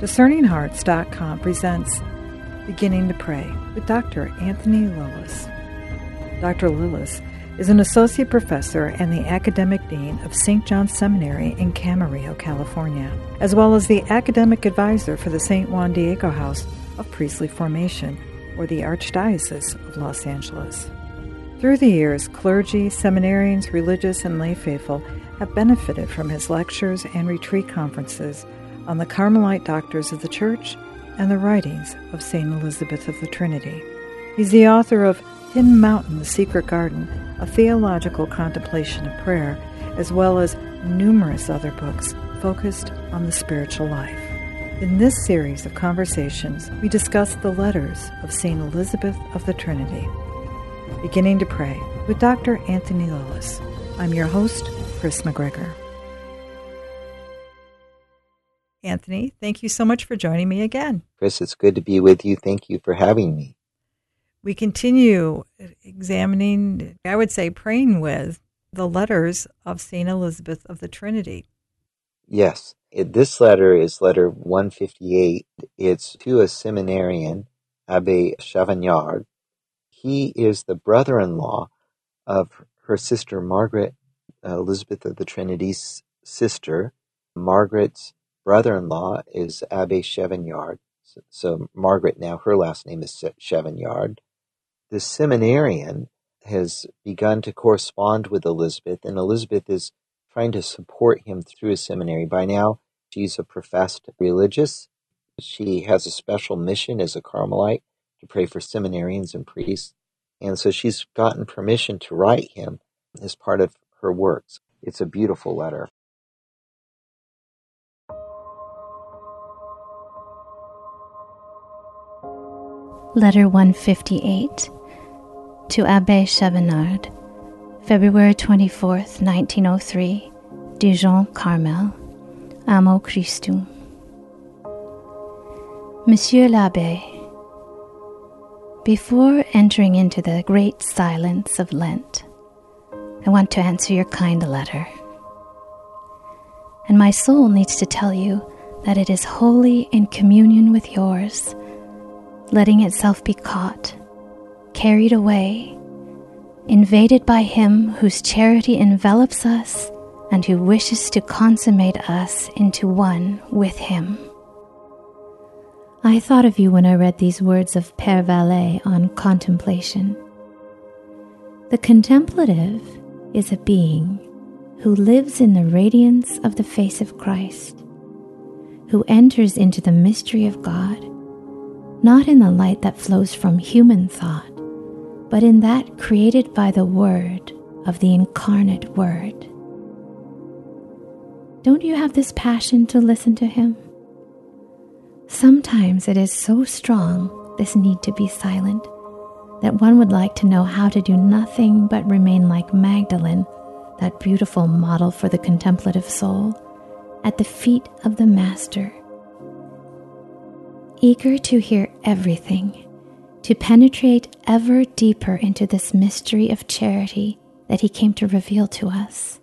DiscerningHearts.com presents Beginning to Pray with Dr. Anthony Lilles. Dr. Lilles is an associate professor and the academic dean of St. John's Seminary in Camarillo, California, as well as the academic advisor for the St. Juan Diego House of Priestly Formation, or the Archdiocese of Los Angeles. Through the years, clergy, seminarians, religious, and lay faithful have benefited from his lectures and retreat conferences on the Carmelite doctors of the Church and the writings of St. Elizabeth of the Trinity. He's the author of Hidden Mountain, The Secret Garden, a theological contemplation of prayer, as well as numerous other books focused on the spiritual life. In this series of conversations, we discuss the letters of St. Elizabeth of the Trinity. Beginning to Pray with Dr. Anthony Lilles. I'm your host, Chris McGregor. Anthony, thank you so much for joining me again. Chris, it's good to be with you. Thank you for having me. We continue examining, I would say, praying with the letters of St. Elizabeth of the Trinity. Yes, this letter is letter 158. It's to a seminarian, Abbe Chevignard, he is the brother-in-law of her sister Margaret uh, Elizabeth of the Trinity's sister. Margaret's brother-in-law is Abbe Chevignard. So, so Margaret now her last name is Chevignard. The seminarian has begun to correspond with Elizabeth, and Elizabeth is trying to support him through his seminary. By now, she's a professed religious. She has a special mission as a Carmelite to pray for seminarians and priests. And so she's gotten permission to write him as part of her works. It's a beautiful letter. Letter 158 to Abbe Chevignard, February 24th, 1903, Dijon, Carmel, Amo Christum. Monsieur l'Abbe, before entering into the great silence of Lent, I want to answer your kind letter. And my soul needs to tell you that it is wholly in communion with yours, letting itself be caught, carried away, invaded by Him whose charity envelops us and who wishes to consummate us into one with Him. I thought of you when I read these words of Père Vallée on contemplation. The contemplative is a being who lives in the radiance of the face of Christ, who enters into the mystery of God, not in the light that flows from human thought, but in that created by the Word of the incarnate Word. Don't you have this passion to listen to Him? Sometimes it is so strong, this need to be silent, that one would like to know how to do nothing but remain like Magdalene, that beautiful model for the contemplative soul, at the feet of the Master. Eager to hear everything, to penetrate ever deeper into this mystery of charity that He came to reveal to us.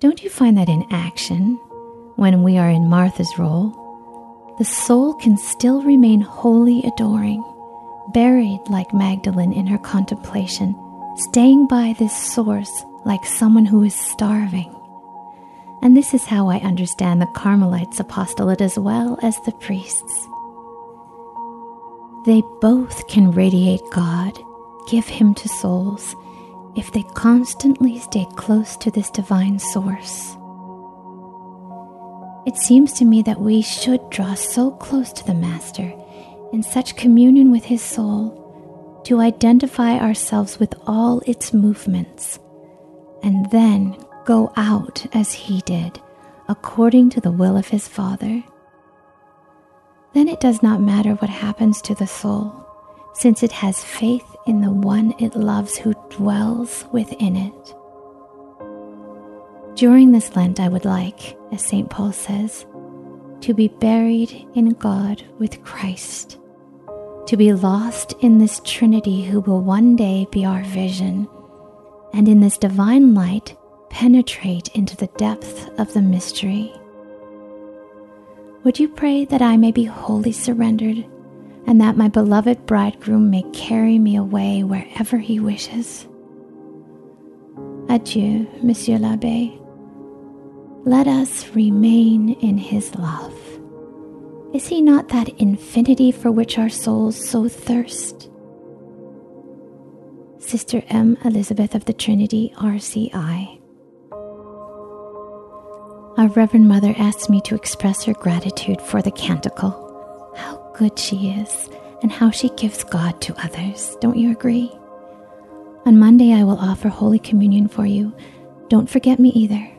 Don't you find that in action, when we are in Martha's role, the soul can still remain wholly adoring, buried like Magdalene in her contemplation, staying by this source like someone who is starving. And this is how I understand the Carmelites' apostolate as well as the priests. They both can radiate God, give Him to souls, if they constantly stay close to this divine source. It seems to me that we should draw so close to the Master, in such communion with His soul, to identify ourselves with all its movements, and then go out as He did, according to the will of His Father. Then it does not matter what happens to the soul, since it has faith in the one it loves who dwells within it. During this Lent, I would like, as St. Paul says, to be buried in God with Christ, to be lost in this Trinity who will one day be our vision, and in this divine light penetrate into the depth of the mystery. would you pray that I may be wholly surrendered and that my beloved bridegroom may carry me away wherever he wishes? Adieu, Monsieur l'Abbe. Let us remain in his love. Is he not that infinity for which our souls so thirst? Sister M. Elizabeth of the Trinity, RCI. Our Reverend Mother asked me to express her gratitude for the canticle. How good she is, and how she gives God to others. Don't you agree? On Monday, I will offer Holy Communion for you. Don't forget me either.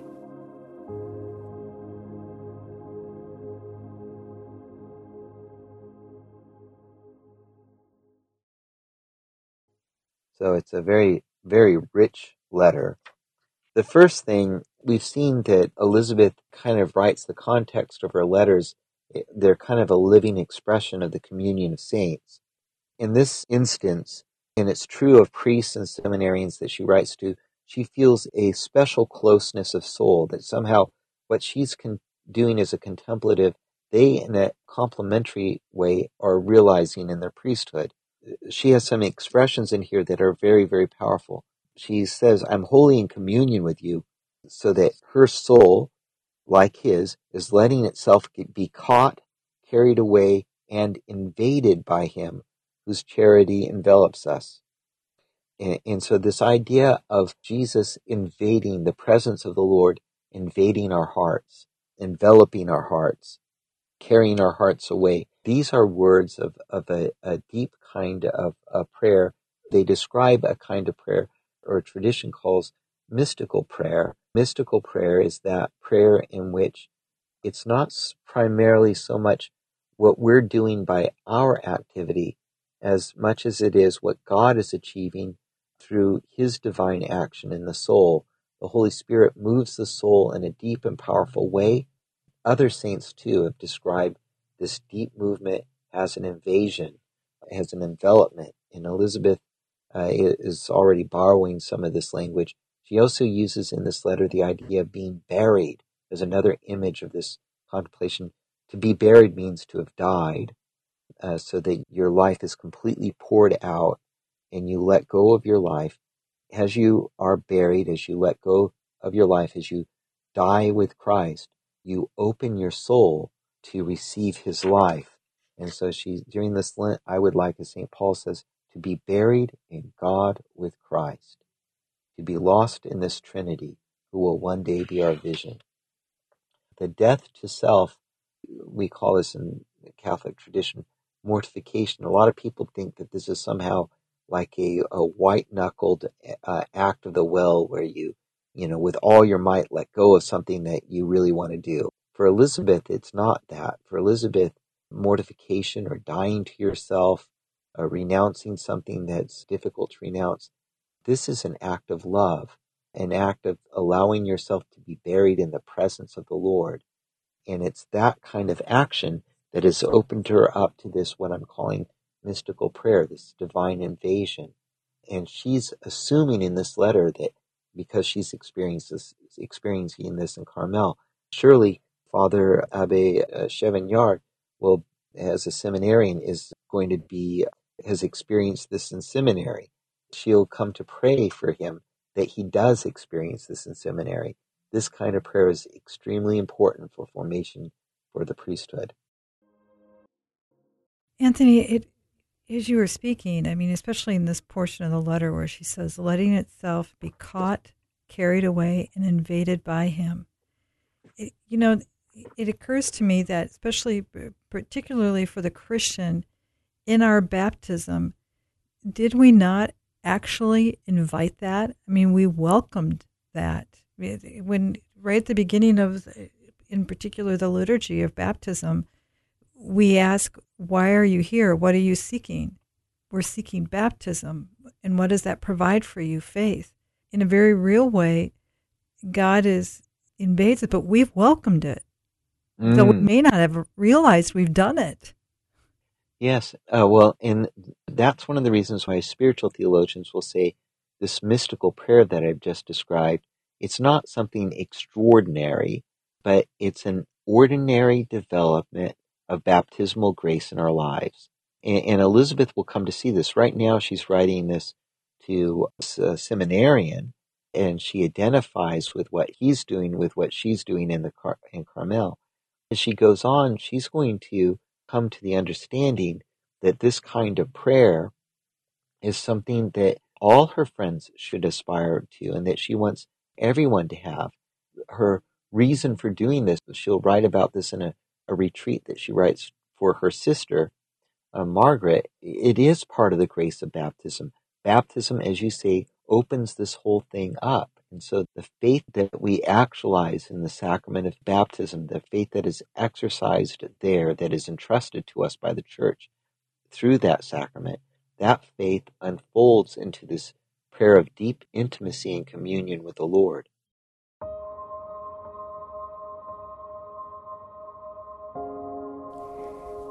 So it's a very, very rich letter. The first thing we've seen that Elizabeth kind of writes the context of her letters. Eh, they're kind of a living expression of the communion of saints. In this instance, and it's true of priests and seminarians that she writes to, she feels a special closeness of soul that somehow what she's con- doing as a contemplative, they in a complementary way are realizing in their priesthood. Eh, she has some expressions in here that are very, very powerful. She says, I'm wholly in communion with you, so that her soul, like his, is letting itself be caught, carried away, and invaded by him whose charity envelops us. And, and, so this idea of Jesus invading the presence of the Lord, invading our hearts, enveloping our hearts, carrying our hearts away. These are words of, of a, a deep kind of a prayer. They describe a kind of prayer or tradition calls mystical prayer. Mystical prayer is that prayer in which it's not primarily so much what we're doing by our activity as much as it is what God is achieving through his divine action in the soul. The Holy Spirit moves the soul in a deep and powerful way. Other saints, too, have described this deep movement as an invasion, as an envelopment. And Elizabeth uh, is already borrowing some of this language. She also uses in this letter the idea of being buried as another image of this contemplation. To be buried means to have died, uh, so that your life is completely poured out and you let go of your life as you are buried, as you let go of your life, as you die with Christ, you open your soul to receive his life. And so she, during this Lent, I would like, as St. Paul says, to be buried in God with Christ, to be lost in this Trinity, who will one day be our vision. The death to self, we call this in the Catholic tradition mortification. A lot of people think that this is somehow like a, a white knuckled uh, act of the will where you, you know, with all your might let go of something that you really want to do. For Elizabeth, it's not that. For Elizabeth, mortification or dying to yourself, uh, renouncing something that's difficult to renounce, this is an act of love, an act of allowing yourself to be buried in the presence of the Lord. And it's that kind of action that has opened her up to this, what I'm calling mystical prayer, this divine invasion. And she's assuming in this letter that because she's this, experiencing this in Carmel, surely Father Abbe uh, Chevignard will, as a seminarian, is going to be, has experienced this in seminary. She'll come to pray for him that he does experience this in seminary. This kind of prayer is extremely important for formation for the priesthood. Anthony, it as you were speaking, I mean, especially in this portion of the letter where she says, letting itself be caught, carried away, and invaded by him. It, you know, it occurs to me that, especially, particularly for the Christian, in our baptism, did we not actually invite that? I mean, we welcomed that. When, right at the beginning of, in particular, the liturgy of baptism, we ask, Why are you here? What are you seeking? We're seeking baptism. And what does that provide for you? Faith. In a very real way, God is invades it, but we've welcomed it. Mm. So we may not have realized we've done it. Yes. Uh, well, and that's one of the reasons why spiritual theologians will say this mystical prayer that I've just described, it's not something extraordinary, but it's an ordinary development of baptismal grace in our lives. And, and Elizabeth will come to see this. Right now, she's writing this to a seminarian, and she identifies with what he's doing with what she's doing in the Car- in Carmel. As she goes on, she's going to come to the understanding that this kind of prayer is something that all her friends should aspire to and that she wants everyone to have. Her reason for doing this, she'll write about this in a, a retreat that she writes for her sister, uh, Margaret. It is part of the grace of baptism. Baptism, as you say, opens this whole thing up. And so the faith that we actualize in the sacrament of baptism, the faith that is exercised there, that is entrusted to us by the church through that sacrament, that faith unfolds into this prayer of deep intimacy and communion with the Lord.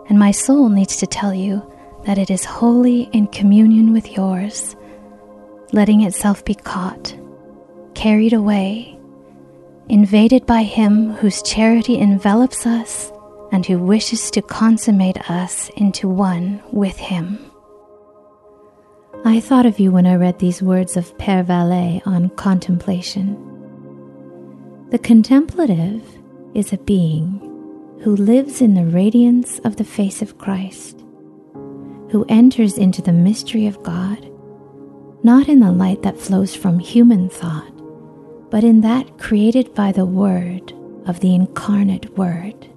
And my soul needs to tell you that it is wholly in communion with yours, letting itself be caught, carried away, invaded by Him whose charity envelops us and who wishes to consummate us into one with Him. I thought of you when I read these words of Père Vallée on contemplation. The contemplative is a being who lives in the radiance of the face of Christ, who enters into the mystery of God, not in the light that flows from human thought, but in that created by the Word of the incarnate Word.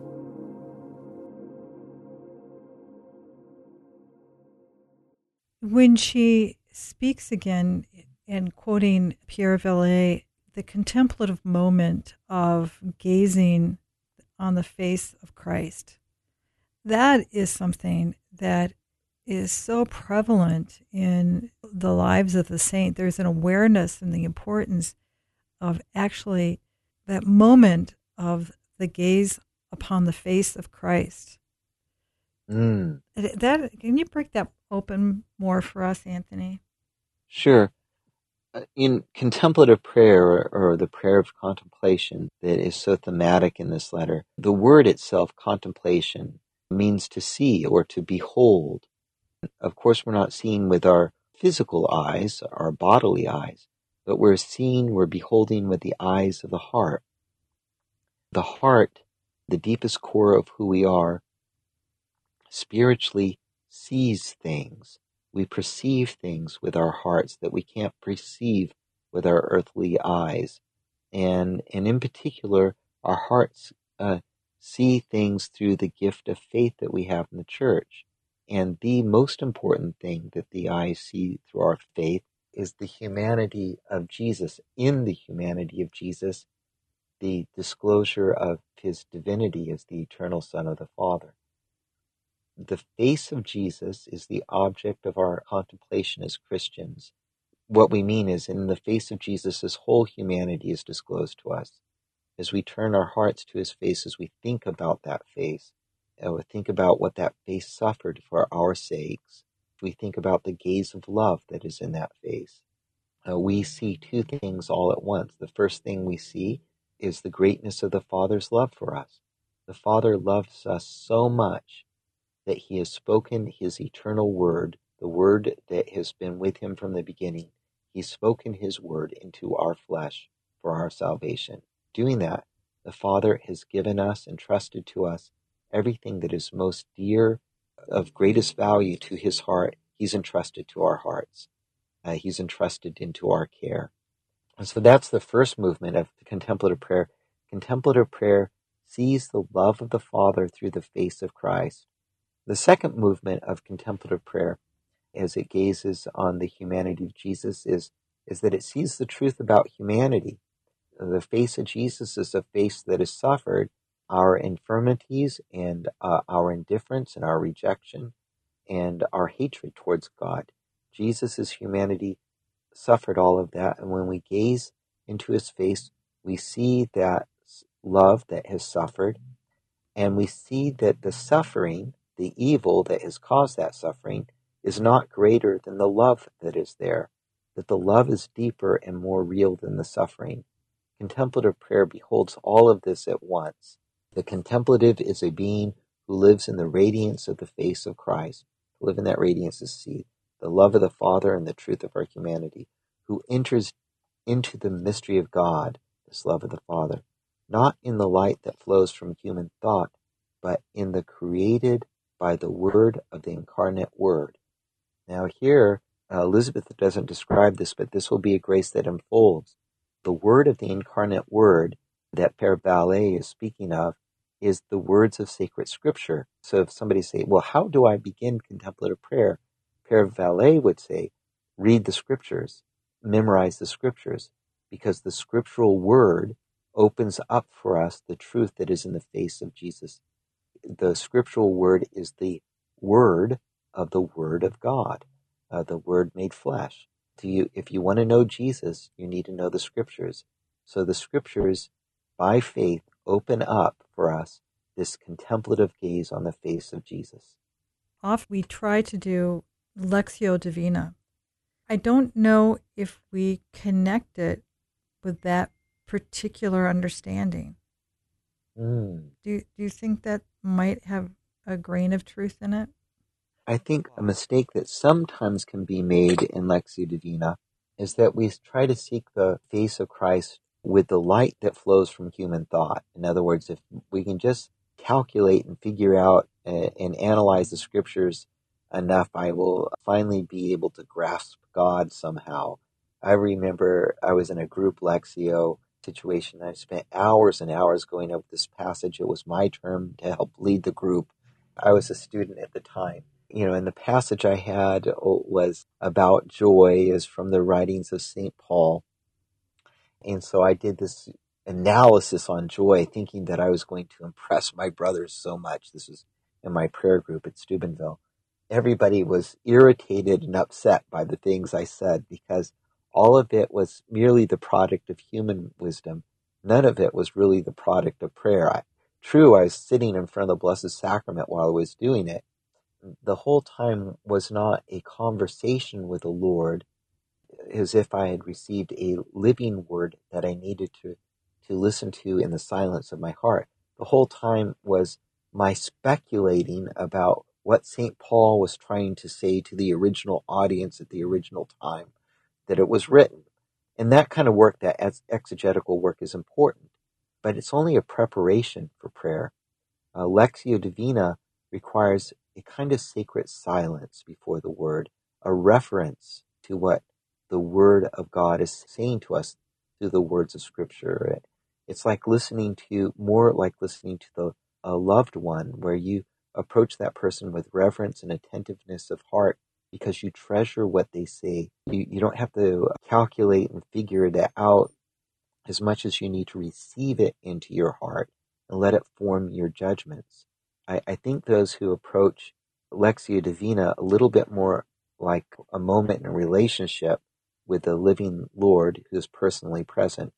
When she speaks again in quoting Pierre Vallée, the contemplative moment of gazing on the face of Christ, that is something that is so prevalent in the lives of the saint. There's an awareness and the importance of actually that moment of the gaze upon the face of Christ. Mm. That can you break that open more for us, Anthony? Sure. Uh, in contemplative prayer or, or, the prayer of contemplation that is so thematic in this letter, the word itself, contemplation, means to see or to behold. Of course, we're not seeing with our physical eyes, our bodily eyes, but we're seeing, we're beholding with the eyes of the heart. The heart, the deepest core of who we are, spiritually sees things. We perceive things with our hearts that we can't perceive with our earthly eyes. And, and in particular, our hearts uh, see things through the gift of faith that we have in the church. And the most important thing that the eyes see through our faith is the humanity of Jesus. In the humanity of Jesus, the disclosure of his divinity as the eternal Son of the Father the face of Jesus is the object of our contemplation as Christians. What we mean is, in the face of Jesus, his whole humanity is disclosed to us. As we turn our hearts to his face, as we think about that face, and we think about what that face suffered for our sakes, we think about the gaze of love that is in that face. Uh, we see two things all at once. The first thing we see is the greatness of the Father's love for us. The Father loves us so much that he has spoken his eternal word, the word that has been with him from the beginning. He's spoken his word into our flesh for our salvation. Doing that, the Father has given us and trusted to us everything that is most dear, of greatest value to his heart, he's entrusted to our hearts. Uh, he's entrusted into our care. And so that's the first movement of contemplative prayer. Contemplative prayer sees the love of the Father through the face of Christ the second movement of contemplative prayer, as it gazes on the humanity of Jesus, is, is that it sees the truth about humanity. The face of Jesus is a face that has suffered our infirmities and uh, our indifference and our rejection and our hatred towards God. Jesus' humanity suffered all of that. And when we gaze into his face, we see that love that has suffered, and we see that the suffering the evil that has caused that suffering is not greater than the love that is there, that the love is deeper and more real than the suffering. Contemplative prayer beholds all of this at once. The contemplative is a being who lives in the radiance of the face of Christ. To live in that radiance is to see the love of the Father and the truth of our humanity, who enters into the mystery of God, this love of the Father, not in the light that flows from human thought, but in the created by the word of the incarnate word. Now, here, uh, Elizabeth doesn't describe this, but this will be a grace that unfolds. The word of the incarnate word that Père Vallée is speaking of is the words of sacred scripture. So if somebody say, well, how do I begin contemplative prayer? Père Vallée would say, read the scriptures, memorize the scriptures, because the scriptural word opens up for us the truth that is in the face of Jesus. The scriptural word is the word of the word of God, uh, the word made flesh. You, if you want to know Jesus, you need to know the scriptures. So the scriptures, by faith, open up for us this contemplative gaze on the face of Jesus. Often we try to do Lectio Divina. I don't know if we connect it with that particular understanding. Mm. Do, do you think that might have a grain of truth in it? I think a mistake that sometimes can be made in Lectio Divina is that we try to seek the face of Christ with the light that flows from human thought. In other words, if we can just calculate and figure out and, analyze the scriptures enough, I will finally be able to grasp God somehow. I remember I was in a group Lectio situation. I spent hours and hours going over this passage. It was my turn to help lead the group. I was a student at the time. You know, and the passage I had oh, was about joy, is from the writings of St. Paul. And so I did this analysis on joy, thinking that I was going to impress my brothers so much. This was in my prayer group at Steubenville. Everybody was irritated and upset by the things I said because all of it was merely the product of human wisdom. None of it was really the product of prayer. I, true, I was sitting in front of the Blessed Sacrament while I was doing it. The whole time was not a conversation with the Lord as if I had received a living word that I needed to, to listen to in the silence of my heart. The whole time was my speculating about what St. Paul was trying to say to the original audience at the original time that it was written. And that kind of work, that exegetical work, is important, but it's only a preparation for prayer. Uh, Lectio Divina requires a kind of sacred silence before the word, a reference to what the Word of God is saying to us through the words of Scripture. It's like listening to, more like listening to the a loved one, where you approach that person with reverence and attentiveness of heart because you treasure what they say. You, you don't have to calculate and figure it out as much as you need to receive it into your heart and let it form your judgments. I, I think those who approach Lectio Divina a little bit more like a moment in a relationship with the living Lord who is personally present,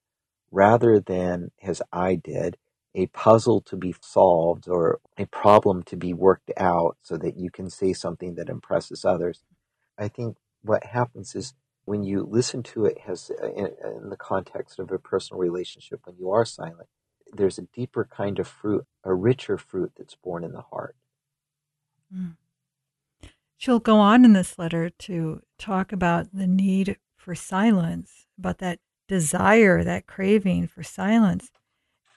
rather than, as I did, a puzzle to be solved or a problem to be worked out so that you can say something that impresses others. I think what happens is when you listen to it has in, in the context of a personal relationship when you are silent there's a deeper kind of fruit a richer fruit that's born in the heart mm. she'll go on in this letter to talk about the need for silence, about that desire, that craving for silence.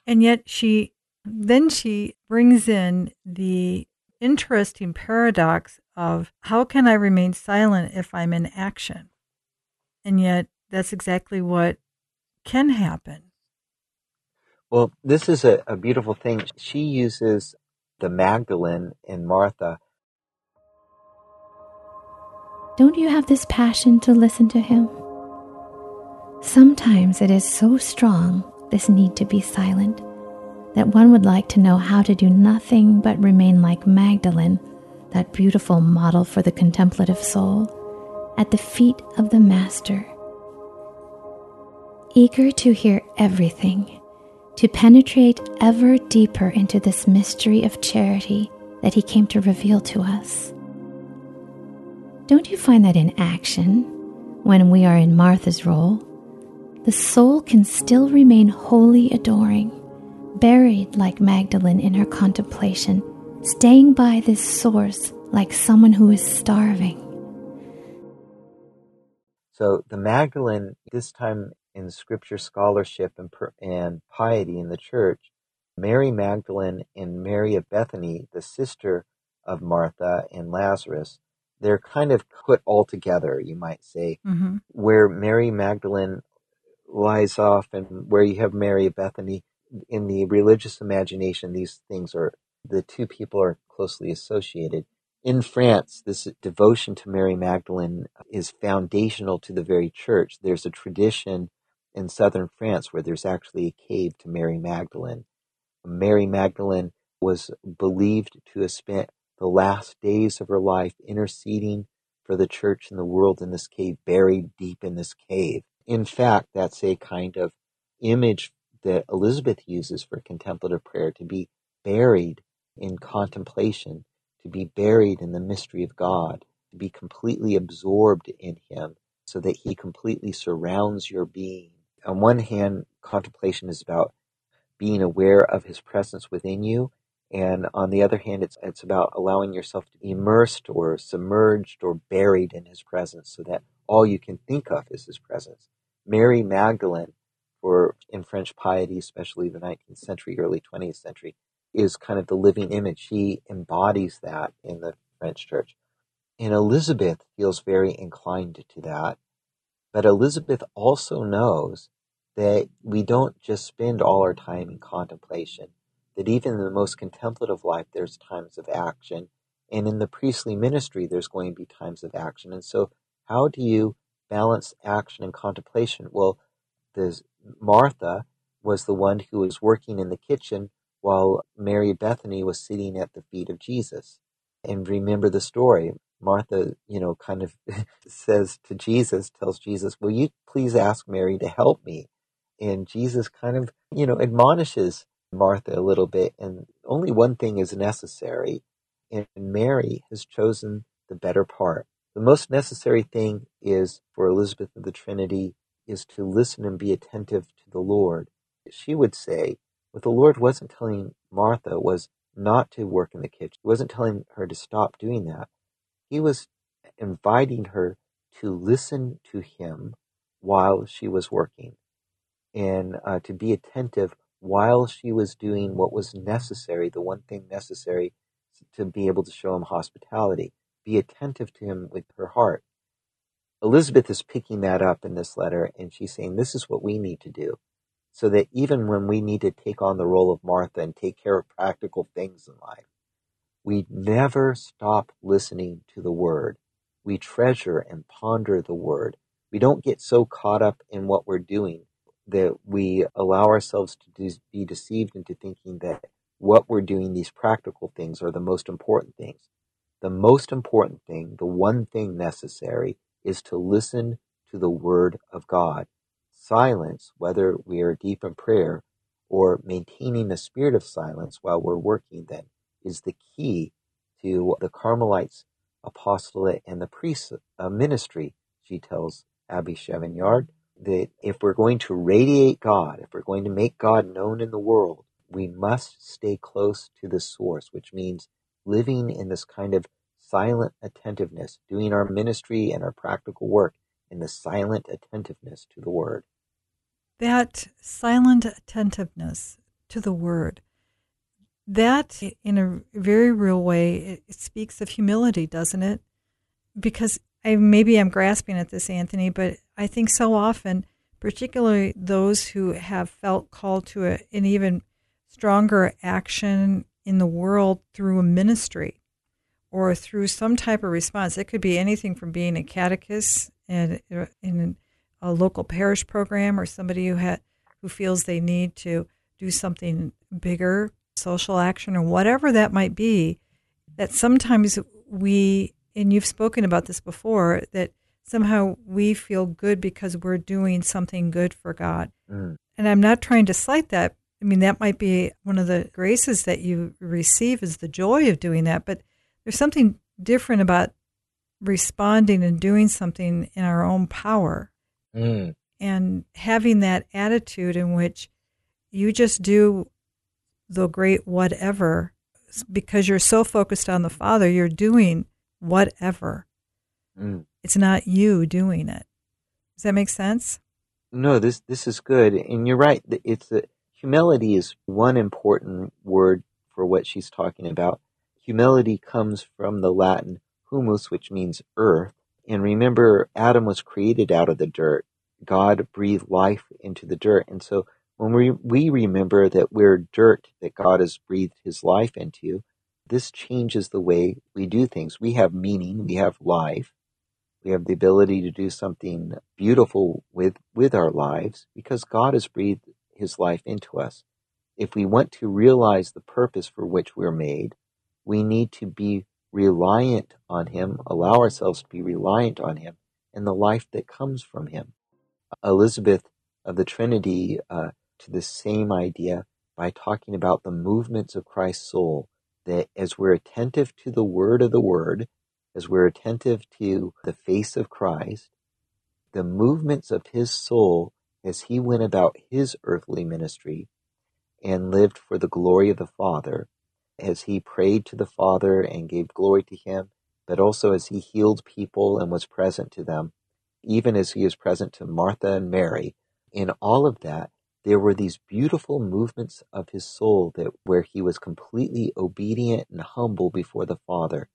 And yet she then she brings in the interesting paradox of how can I remain silent if I'm in action? And yet that's exactly what can happen. Well, this is a, a beautiful thing. She uses the Magdalene in Martha don't you have this passion to listen to Him? Sometimes it is so strong, this need to be silent, that one would like to know how to do nothing but remain like Magdalene, that beautiful model for the contemplative soul, at the feet of the Master. Eager to hear everything, to penetrate ever deeper into this mystery of charity that He came to reveal to us. Don't you find that in action, when we are in Martha's role, the soul can still remain wholly adoring, buried like Magdalene in her contemplation, staying by this source like someone who is starving. So the Magdalene, this time in scripture scholarship and, and piety in the church, Mary Magdalene and Mary of Bethany, the sister of Martha and Lazarus, they're kind of put all together, you might say, mm-hmm. where Mary Magdalene lies off and where you have Mary Bethany. In the religious imagination, these things are, the two people are closely associated. In France, this devotion to Mary Magdalene is foundational to the very church. There's a tradition in southern France where there's actually a cave to Mary Magdalene. Mary Magdalene was believed to have spent the last days of her life interceding for the church and the world in this cave, buried deep in this cave. In fact, that's a kind of image that Elizabeth uses for contemplative prayer to be buried in contemplation, to be buried in the mystery of God, to be completely absorbed in Him so that He completely surrounds your being. On one hand, contemplation is about being aware of His presence within you and on the other hand, it's, it's about allowing yourself to be immersed or submerged or buried in his presence so that all you can think of is his presence. Mary Magdalene, for in French piety, especially the 19th century, early 20th century, is kind of the living image. She embodies that in the French church. And Elizabeth feels very inclined to that. But Elizabeth also knows that we don't just spend all our time in contemplation that even in the most contemplative life, there's times of action. And in the priestly ministry, there's going to be times of action. And so, how do you balance action and contemplation? Well, the Martha was the one who was working in the kitchen while Mary Bethany was sitting at the feet of Jesus. And remember the story. Martha, you know, kind of says to Jesus, tells Jesus, Will you please ask Mary to help me? And Jesus kind of, you know, admonishes Martha a little bit, and only one thing is necessary, and Mary has chosen the better part. The most necessary thing is for Elizabeth of the Trinity is to listen and be attentive to the Lord. She would say, what the Lord wasn't telling Martha was not to work in the kitchen. He wasn't telling her to stop doing that. He was inviting her to listen to him while she was working and uh, to be attentive while she was doing what was necessary, the one thing necessary to be able to show him hospitality. Be attentive to him with her heart. Elizabeth is picking that up in this letter, and she's saying this is what we need to do. So that even when we need to take on the role of Martha and take care of practical things in life, we never stop listening to the word. We treasure and ponder the word. We don't get so caught up in what we're doing that we allow ourselves to be deceived into thinking that what we're doing, these practical things, are the most important things. The most important thing, the one thing necessary, is to listen to the Word of God. Silence, whether we are deep in prayer or maintaining a spirit of silence while we're working, then is the key to the Carmelites' apostolate and the priest's uh, ministry, she tells Abbe Chevignard that if we're going to radiate God, if we're going to make God known in the world, we must stay close to the source, which means living in this kind of silent attentiveness, doing our ministry and our practical work in the silent attentiveness to the Word. That silent attentiveness to the Word, that in a very real way, it speaks of humility, doesn't it? Because I, maybe I'm grasping at this, Anthony, but I think so often, particularly those who have felt called to a, an even stronger action in the world through a ministry or through some type of response. It could be anything from being a catechist in, uh, in a local parish program or somebody who had who feels they need to do something bigger, social action or whatever that might be, that sometimes we and you've spoken about this before that somehow we feel good because we're doing something good for God. Mm. And I'm not trying to slight that. I mean, that might be one of the graces that you receive is the joy of doing that. But there's something different about responding and doing something in our own power mm. and having that attitude in which you just do the great whatever because you're so focused on the Father, you're doing whatever. Mm. It's not you doing it. Does that make sense? No, this this is good, and you're right. It's a, humility is one important word for what she's talking about. Humility comes from the Latin humus, which means earth. And remember, Adam was created out of the dirt. God breathed life into the dirt. And so when we, we remember that we're dirt that God has breathed his life into, this changes the way we do things. We have meaning, we have life, we have the ability to do something beautiful with, with our lives because God has breathed his life into us. If we want to realize the purpose for which we're made, we need to be reliant on him, allow ourselves to be reliant on him and the life that comes from him. Elizabeth of the Trinity uh, to the same idea by talking about the movements of Christ's soul, that as we're attentive to the word of the word, as we're attentive to the face of Christ, the movements of his soul as he went about his earthly ministry and lived for the glory of the Father, as he prayed to the Father and gave glory to him, but also as he healed people and was present to them, even as he is present to Martha and Mary. In all of that, there were these beautiful movements of his soul that where he was completely obedient and humble before the Father.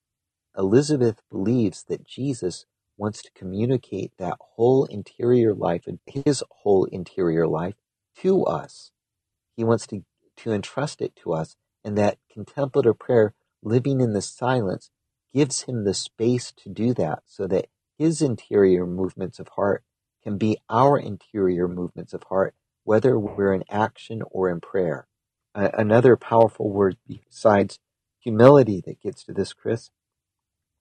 Elizabeth believes that Jesus wants to communicate that whole interior life and his whole interior life to us. He wants to, to entrust it to us, and that contemplative prayer, living in the silence, gives him the space to do that so that his interior movements of heart can be our interior movements of heart whether we're in action or in prayer. Uh, another powerful word besides humility that gets to this, Chris,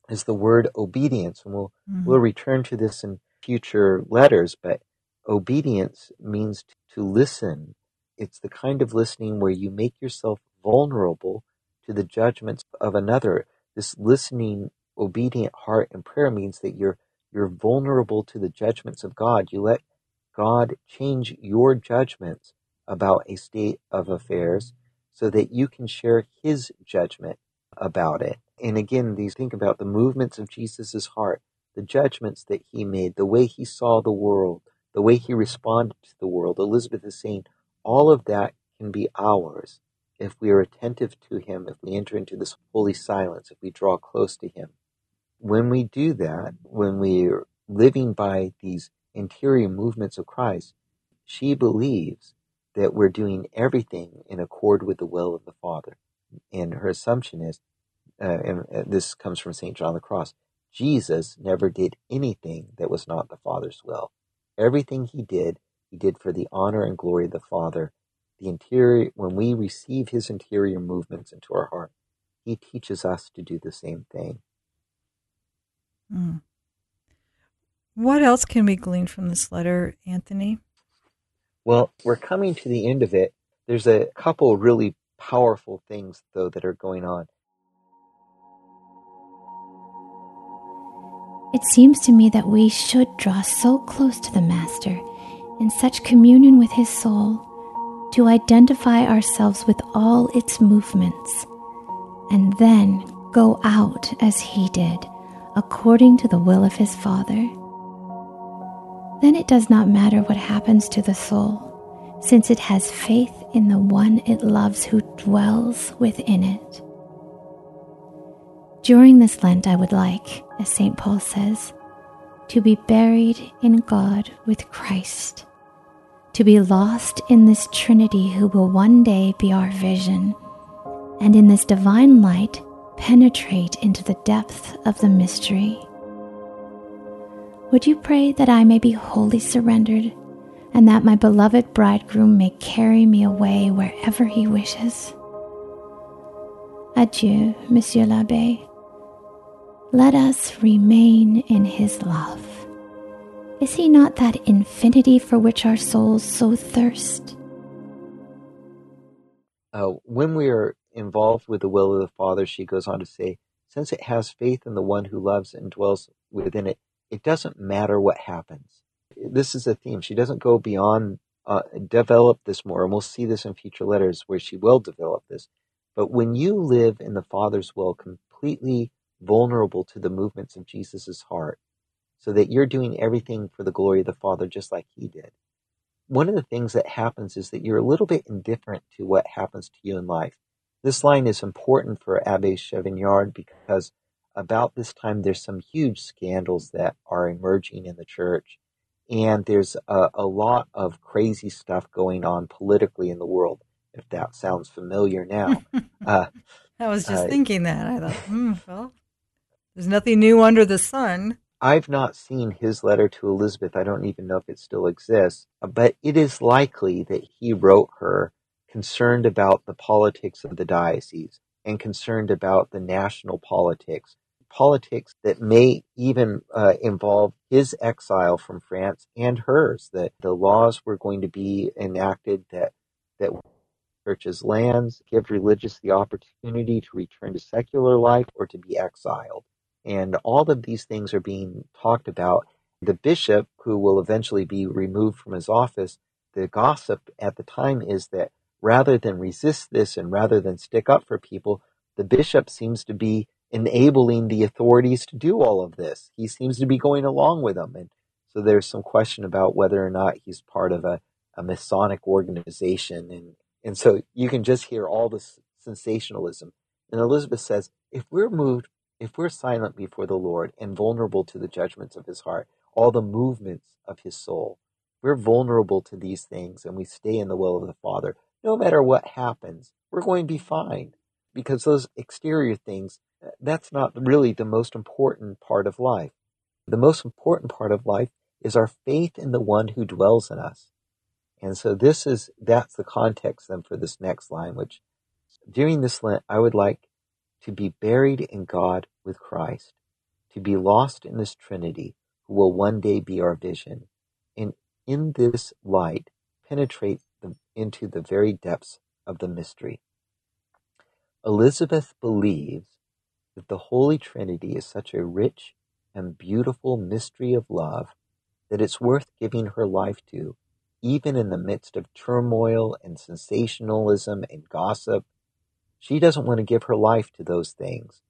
is the word obedience. And we'll, mm-hmm. we'll return to this in future letters, but obedience means to listen. It's the kind of listening where you make yourself vulnerable to the judgments of another. This listening, obedient heart and prayer means that you're you're vulnerable to the judgments of God. You let God change your judgments about a state of affairs so that you can share his judgment about it. And again, these think about the movements of Jesus' heart, the judgments that he made, the way he saw the world, the way he responded to the world. Elizabeth is saying all of that can be ours if we are attentive to him, if we enter into this holy silence, if we draw close to him. When we do that, when we're living by these interior movements of Christ, she believes that we're doing everything in accord with the will of the Father. And her assumption is, uh, and uh, this comes from St. John the Cross, Jesus never did anything that was not the Father's will. Everything he did, he did for the honor and glory of the Father. The interior, when we receive his interior movements into our heart, he teaches us to do the same thing. Mm. What else can we glean from this letter, Anthony? Well, we're coming to the end of it. There's a couple really powerful things, though, that are going on. It seems to me that we should draw so close to the Master in such communion with his soul to identify ourselves with all its movements and then go out as he did, according to the will of his Father then it does not matter what happens to the soul, since it has faith in the one it loves who dwells within it. During this Lent, I would like, as St. Paul says, to be buried in God with Christ, to be lost in this Trinity who will one day be our vision, and in this divine light penetrate into the depth of the mystery. Would you pray that I may be wholly surrendered and that my beloved bridegroom may carry me away wherever he wishes? Adieu, Monsieur l'Abbe. Let us remain in his love. Is he not that infinity for which our souls so thirst? Uh, when we are involved with the will of the Father, she goes on to say, since it has faith in the one who loves and dwells within it, it doesn't matter what happens. This is a theme. She doesn't go beyond uh, develop this more, and we'll see this in future letters where she will develop this. But when you live in the Father's will, completely vulnerable to the movements of Jesus' heart, so that you're doing everything for the glory of the Father just like He did. One of the things that happens is that you're a little bit indifferent to what happens to you in life. This line is important for Abbe Chevignard because about this time there's some huge scandals that are emerging in the church and there's a, a lot of crazy stuff going on politically in the world if that sounds familiar now uh, i was just uh, thinking that i thought hmm, well there's nothing new under the sun I've not seen his letter to Elizabeth. I don't even know if it still exists, but it is likely that he wrote her concerned about the politics of the diocese and concerned about the national politics, politics that may even uh, involve his exile from France and hers, that the laws were going to be enacted that, that churches lands, give religious the opportunity to return to secular life or to be exiled. And all of these things are being talked about. The bishop, who will eventually be removed from his office, the gossip at the time is that rather than resist this and rather than stick up for people, the bishop seems to be enabling the authorities to do all of this. He seems to be going along with them. And so there's some question about whether or not he's part of a, a Masonic organization. And, and so you can just hear all this sensationalism. And Elizabeth says, if we're moved if we're silent before the Lord and vulnerable to the judgments of his heart, all the movements of his soul, we're vulnerable to these things and we stay in the will of the Father, no matter what happens, we're going to be fine. Because those exterior things, that's not really the most important part of life. The most important part of life is our faith in the one who dwells in us. And so this is, that's the context then for this next line, which during this Lent, I would like to be buried in God with Christ, to be lost in this Trinity who will one day be our vision, and in this light penetrate the, into the very depths of the mystery. Elizabeth believes that the Holy Trinity is such a rich and beautiful mystery of love that it's worth giving her life to, even in the midst of turmoil and sensationalism and gossip she doesn't want to give her life to those things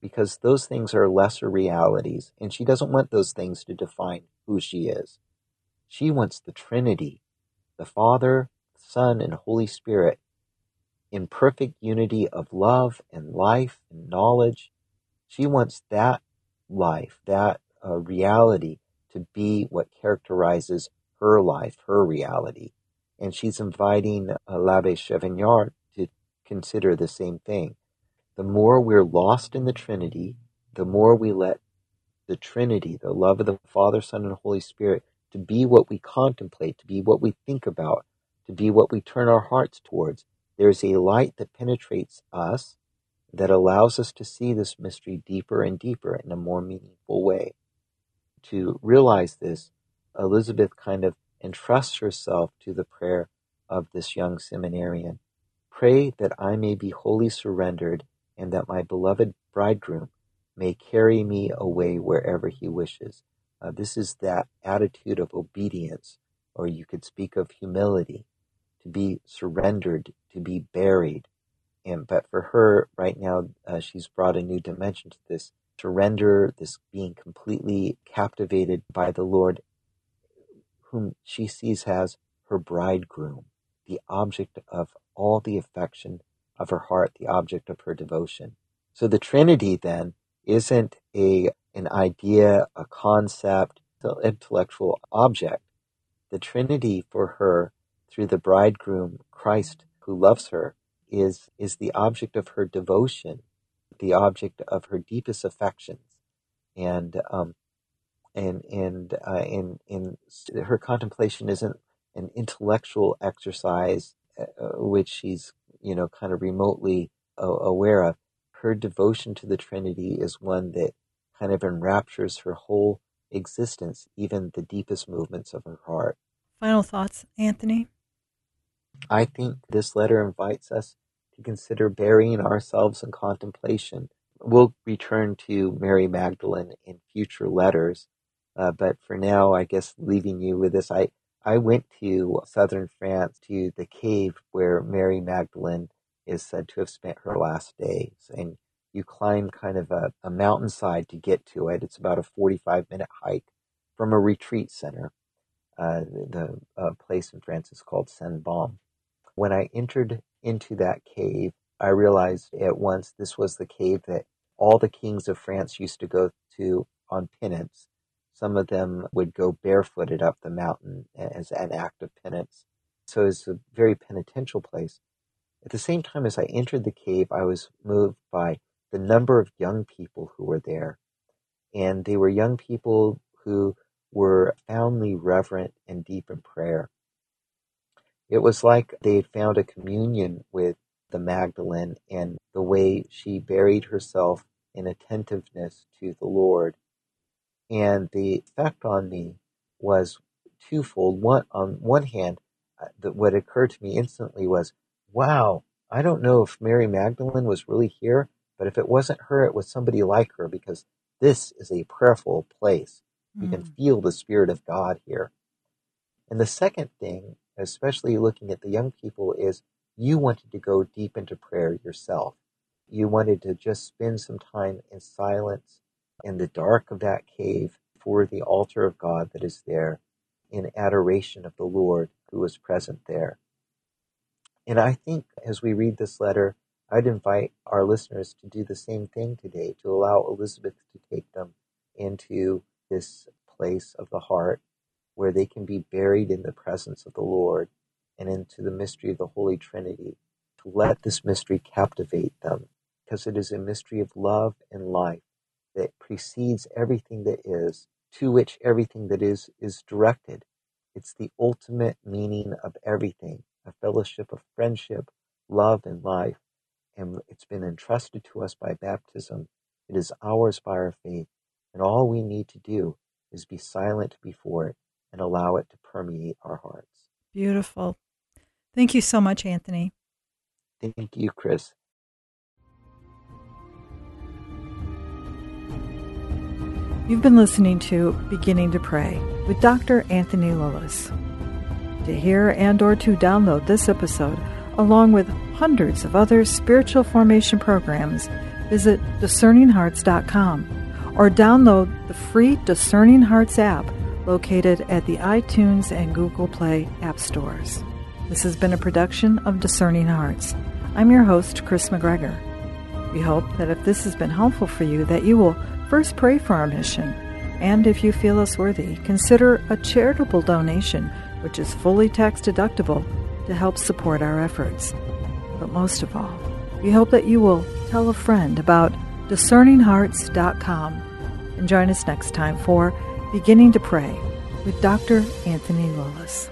because those things are lesser realities, and she doesn't want those things to define who she is. She wants the Trinity, the Father, Son, and Holy Spirit, in perfect unity of love and life and knowledge. She wants that life, that uh, reality, to be what characterizes her life, her reality. And she's inviting uh, L'Abbe Chevignard consider the same thing. The more we're lost in the Trinity, the more we let the Trinity, the love of the Father, Son, and Holy Spirit, to be what we contemplate, to be what we think about, to be what we turn our hearts towards. There's a light that penetrates us that allows us to see this mystery deeper and deeper in a more meaningful way. To realize this, Elizabeth kind of entrusts herself to the prayer of this young seminarian. Pray that I may be wholly surrendered, and that my beloved bridegroom may carry me away wherever he wishes. Uh, this is that attitude of obedience, or you could speak of humility, to be surrendered, to be buried. And but for her right now, uh, she's brought a new dimension to this to render this being completely captivated by the Lord, whom she sees as her bridegroom, the object of all the affection of her heart, the object of her devotion. So the Trinity then isn't a an idea, a concept, an intellectual object. The Trinity for her, through the bridegroom Christ who loves her, is is the object of her devotion, the object of her deepest affections, and um, and and uh, and and her contemplation isn't an intellectual exercise uh, which she's you know kind of remotely uh, aware of. Her devotion to the trinity is one that kind of enraptures her whole existence even the deepest movements of her heart. Final thoughts anthony i think this letter invites us to consider burying ourselves in contemplation we'll return to mary magdalene in future letters uh, but for now i guess leaving you with this i I went to southern France to the cave where Mary Magdalene is said to have spent her last days. And you climb kind of a, a mountainside to get to it. It's about a 45 minute hike from a retreat center. Uh, the uh, place in France is called Sainte-Baume. When I entered into that cave, I realized at once this was the cave that all the kings of France used to go to on penance. Some of them would go barefooted up the mountain as an act of penance. So it's a very penitential place. At the same time as I entered the cave, I was moved by the number of young people who were there. And they were young people who were profoundly reverent and deep in prayer. It was like they had found a communion with the Magdalene and the way she buried herself in attentiveness to the Lord. And the effect on me was twofold. One, on one hand, uh, what occurred to me instantly was, wow, I don't know if Mary Magdalene was really here, but if it wasn't her, it was somebody like her because this is a prayerful place. You mm. can feel the Spirit of God here. And the second thing, especially looking at the young people, is you wanted to go deep into prayer yourself. You wanted to just spend some time in silence in the dark of that cave for the altar of God that is there in adoration of the Lord who is present there. And I think as we read this letter, I'd invite our listeners to do the same thing today, to allow Elizabeth to take them into this place of the heart where they can be buried in the presence of the Lord and into the mystery of the Holy Trinity, to let this mystery captivate them, because it is a mystery of love and life that precedes everything that is, to which everything that is is directed. It's the ultimate meaning of everything, a fellowship of friendship, love, and life. And it's been entrusted to us by baptism. It is ours by our faith. And all we need to do is be silent before it and allow it to permeate our hearts. Beautiful. Thank you so much, Anthony. Thank you, Chris. You've been listening to Beginning to Pray with Dr. Anthony Lilles. To hear and or to download this episode, along with hundreds of other spiritual formation programs, visit discerninghearts.com or download the free Discerning Hearts app located at the iTunes and Google Play app stores. This has been a production of Discerning Hearts. I'm your host, Chris McGregor. We hope that if this has been helpful for you, that you will First, pray for our mission. And if you feel us worthy, consider a charitable donation, which is fully tax deductible, to help support our efforts. But most of all, we hope that you will tell a friend about discerninghearts.com and join us next time for Beginning to Pray with Dr. Anthony Lilles.